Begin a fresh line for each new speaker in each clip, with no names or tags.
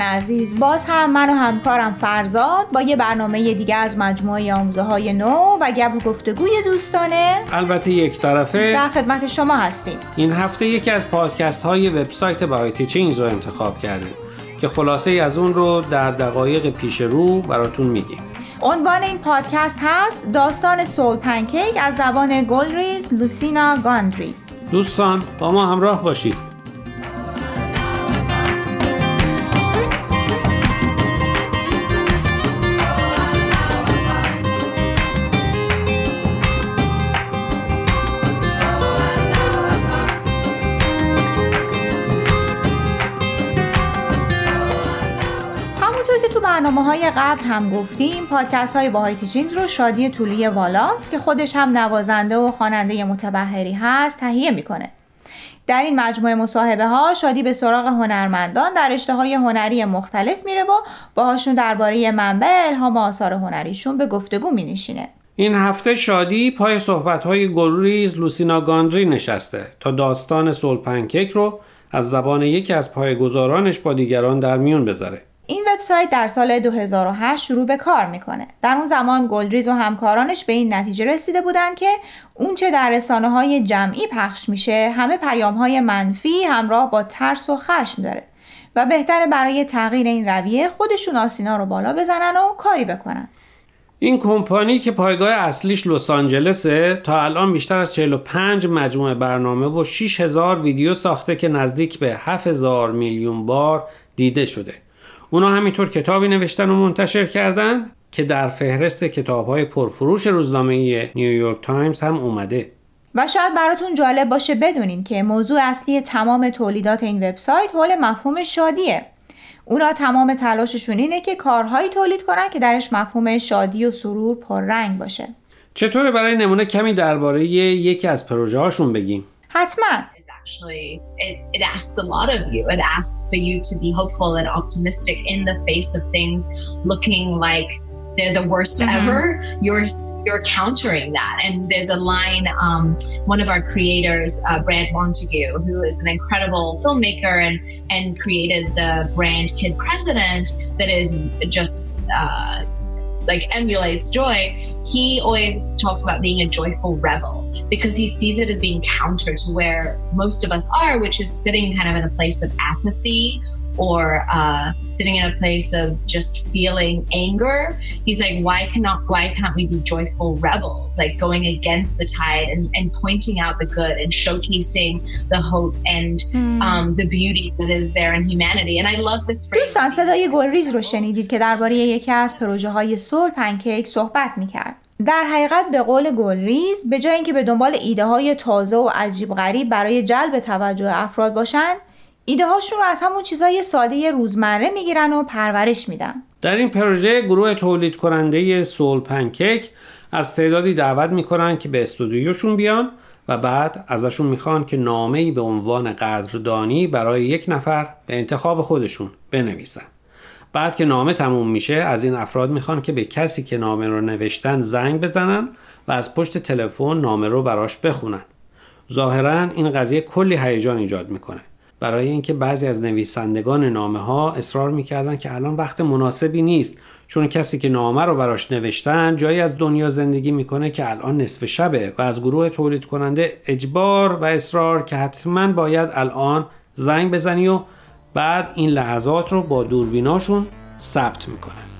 دوستان عزیز باز هم من و همکارم فرزاد با یه برنامه دیگه از مجموعه آموزه های نو و گپ گفتگوی دوستانه.
البته یک طرفه.
در خدمت شما هستیم.
این هفته یکی از پادکست های وبسایت بای تیچینگز رو انتخاب کردیم که خلاصه از اون رو در دقایق پیش رو براتون میگیم.
عنوان این پادکست هست داستان سول پنکیک از زبان گلریز لوسینا گاندری.
دوستان با ما همراه باشید.
برنامه های قبل هم گفتیم پادکست های باهای تیچینگ رو شادی طولی والاس که خودش هم نوازنده و خواننده متبهری هست تهیه می‌کنه. در این مجموعه مصاحبه ها شادی به سراغ هنرمندان در رشته های هنری مختلف میره و باهاشون درباره منبع الهام آثار هنریشون به گفتگو مینشینه.
این هفته شادی پای صحبت های گلریز لوسینا گاندری نشسته تا داستان سول پنکیک رو از زبان یکی از پایگزارانش با دیگران در میون بذاره.
این وبسایت در سال 2008 شروع به کار می‌کنه. در اون زمان گلریز و همکارانش به این نتیجه رسیده بودند که اونچه در رسانه های جمعی پخش میشه همه پیام های منفی همراه با ترس و خشم داره و بهتره برای تغییر این رویه خودشون آسینا رو بالا بزنن و کاری بکنن.
این کمپانی که پایگاه اصلیش لس آنجلسه تا الان بیشتر از 45 مجموعه برنامه و 6000 ویدیو ساخته که نزدیک به 7000 میلیون بار دیده شده. اونا همینطور کتابی نوشتن و منتشر کردن که در فهرست کتاب های پرفروش روزنامه نیویورک تایمز هم اومده.
و شاید براتون جالب باشه بدونین که موضوع اصلی تمام تولیدات این وبسایت حول مفهوم شادیه. اونا تمام تلاششون اینه که کارهایی تولید کنن که درش مفهوم شادی و سرور پررنگ باشه.
چطوره برای نمونه کمی درباره یکی از پروژه هاشون بگیم؟
حتما.
Actually it, it asks a lot of you. It asks for you to be hopeful and optimistic in the face of things looking like they're the worst mm-hmm. ever. You're you're countering that. And there's a line. Um, one of our creators, uh, Brad Montague, who is an incredible filmmaker and and created the brand Kid President, that is just uh, like emulates joy he always talks about being a joyful rebel because he sees it as being counter to where most of us are, which is sitting kind of in a place of apathy or uh, sitting in a place of just feeling anger. He's like, why cannot why can't we be joyful rebels? Like going against the tide and, and pointing out the good and showcasing the hope and mm. um, the beauty that is there in humanity. And I love this phrase.
دوستان صدای گلریز رو شنیدید که درباره یکی از پروژه های سول پنکیک صحبت میکرد. در حقیقت به قول گلریز به جای اینکه به دنبال ایده های تازه و عجیب غریب برای جلب توجه افراد باشن ایده هاشون رو از همون چیزای ساده روزمره می‌گیرن و پرورش میدن.
در این پروژه گروه تولید کننده سول پنکیک از تعدادی دعوت می‌کنن که به استودیوشون بیان و بعد ازشون می‌خوان که نامه ای به عنوان قدردانی برای یک نفر به انتخاب خودشون بنویسن. بعد که نامه تموم میشه از این افراد می‌خوان که به کسی که نامه رو نوشتن زنگ بزنن و از پشت تلفن نامه رو براش بخونن. ظاهرا این قضیه کلی هیجان ایجاد می‌کنه. برای اینکه بعضی از نویسندگان نامه ها اصرار می‌کردن که الان وقت مناسبی نیست. چون کسی که نامه رو براش نوشتن جایی از دنیا زندگی می‌کنه که الان نصف شبه و از گروه تولید کننده اجبار و اصرار که حتما باید الان زنگ بزنی و بعد این لحظات رو با دوربیناشون ثبت می‌کنن.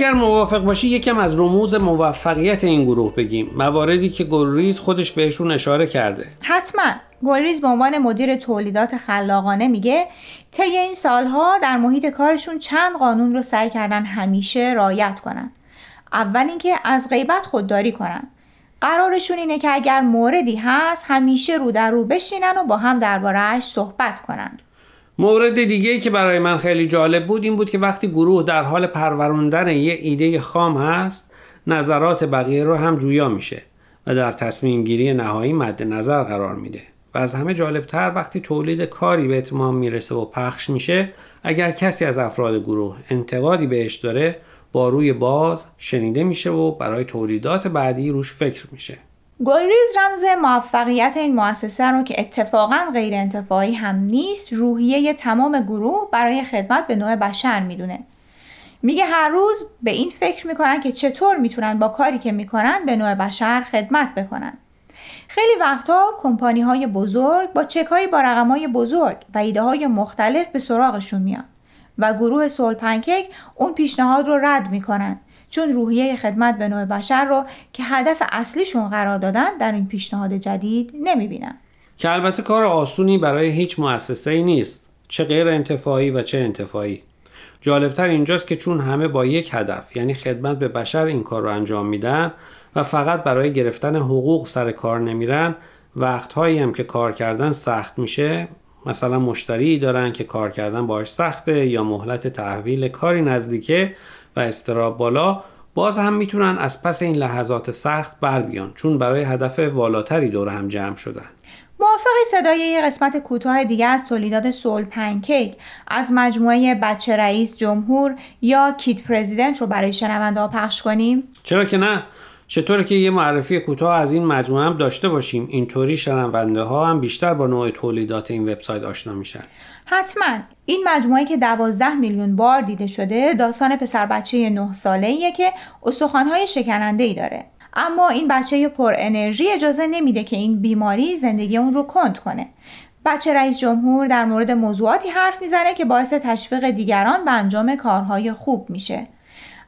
اگر موافق باشی یکم از رموز موفقیت این گروه بگیم. مواردی که گلریز خودش بهشون اشاره کرده.
حتما. گلریز به عنوان مدیر تولیدات خلاقانه میگه طی این سالها در محیط کارشون چند قانون رو سعی کردن همیشه رایت کنن. اول اینکه از غیبت خودداری کنن. قرارشون اینه که اگر موردی هست همیشه رو در رو بشینن و با هم دربارهش صحبت کنن.
مورد دیگه که برای من خیلی جالب بود این بود که وقتی گروه در حال پروروندن یه ایده خام هست نظرات بقیه رو هم جویا میشه و در تصمیم گیری نهایی مد نظر قرار میده. و از همه جالبتر وقتی تولید کاری به اتمام می‌رسه و پخش میشه اگر کسی از افراد گروه انتقادی بهش داره با روی باز شنیده میشه و برای تولیدات بعدی روش فکر میشه.
گلریز رمز موفقیت این مؤسسه رو که اتفاقا غیر انتفاعی هم نیست روحیه تمام گروه برای خدمت به نوع بشر می‌دونه. میگه هر روز به این فکر می‌کنن که چطور می‌تونن با کاری که می‌کنن به نوع بشر خدمت بکنن. خیلی وقتها کمپانی های بزرگ با چک های با رقم های بزرگ و ایده های مختلف به سراغشون میان و گروه سول پنکیک اون پیشنهاد رو رد می‌کنن. چون روحیه خدمت به نوع بشر رو که هدف اصلیشون قرار دادن در این پیشنهاد جدید نمی‌بینن.
که البته کار آسونی برای هیچ مؤسسه ای نیست. چه غیر انتفاعی و چه انتفاعی. جالبتر اینجاست که چون همه با یک هدف یعنی خدمت به بشر این کار رو انجام میدن و فقط برای گرفتن حقوق سر کار نمیرن وقتهایی هم که کار کردن سخت میشه. مثلا مشتری دارن که کار کردن باش سخته یا مهلت تحویل کاری نزدیکه و استراب بالا باز هم می‌تونن از پس این لحظات سخت بر بیان چون برای هدف والاتری دور هم جمع شدن
موافق صدای یه قسمت کوتاه دیگه از تولیدات سول پنکیک از مجموعه بچه رئیس جمهور یا کیت پرزیدنت رو برای شنونده ها پخش کنیم؟
چرا که نه؟ چطور که یه معرفی کوتاه از این مجموعه هم داشته باشیم؟ اینطوری شنونده ها هم بیشتر با نوع تولیدات این وبسایت آشنا میشن.
حتما. این مجموعه که 12 میلیون بار دیده شده داستان پسر بچه 9 ساله ایه که استخوان‌های شکننده ای داره. اما این بچه پر انرژی اجازه نمیده که این بیماری زندگی اون رو کند کنه. بچه رئیس جمهور در مورد موضوعاتی حرف می‌زنه که باعث تشویق دیگران به انجام کارهای خوب میشه.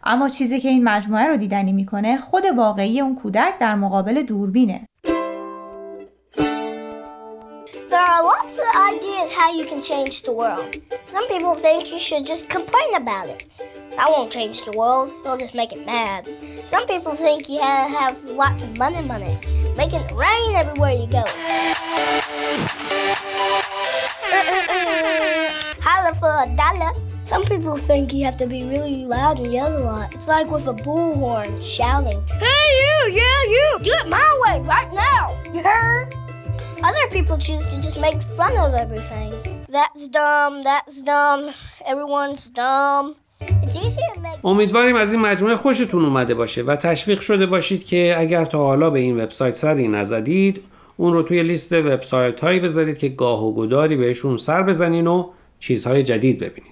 اما چیزی که این مجموعه رو دیدنی می‌کنه خود واقعی اون کودک در مقابل دوربینه
There are lots of ideas how you can change the world. Some people think you should just complain about it. That won't change the world, it'll just make it mad. Some people think you have, have lots of money money. Make it rain everywhere you go. Holla for a dollar. Some people think you have to be really loud and yell a lot. It's like with a bullhorn shouting, Hey you, yeah you, do it my way right now. You heard? Other people choose to just make fun of everything. That's dumb, that's dumb, everyone's dumb.
امیدواریم از این مجموعه خوشتون اومده باشه و تشویق شده باشید که اگر تا حالا به این وبسایت سری نزدید اون رو توی لیست وبسایت هایی بذارید که گاه و گداری بهشون سر بزنین و چیزهای جدید ببینید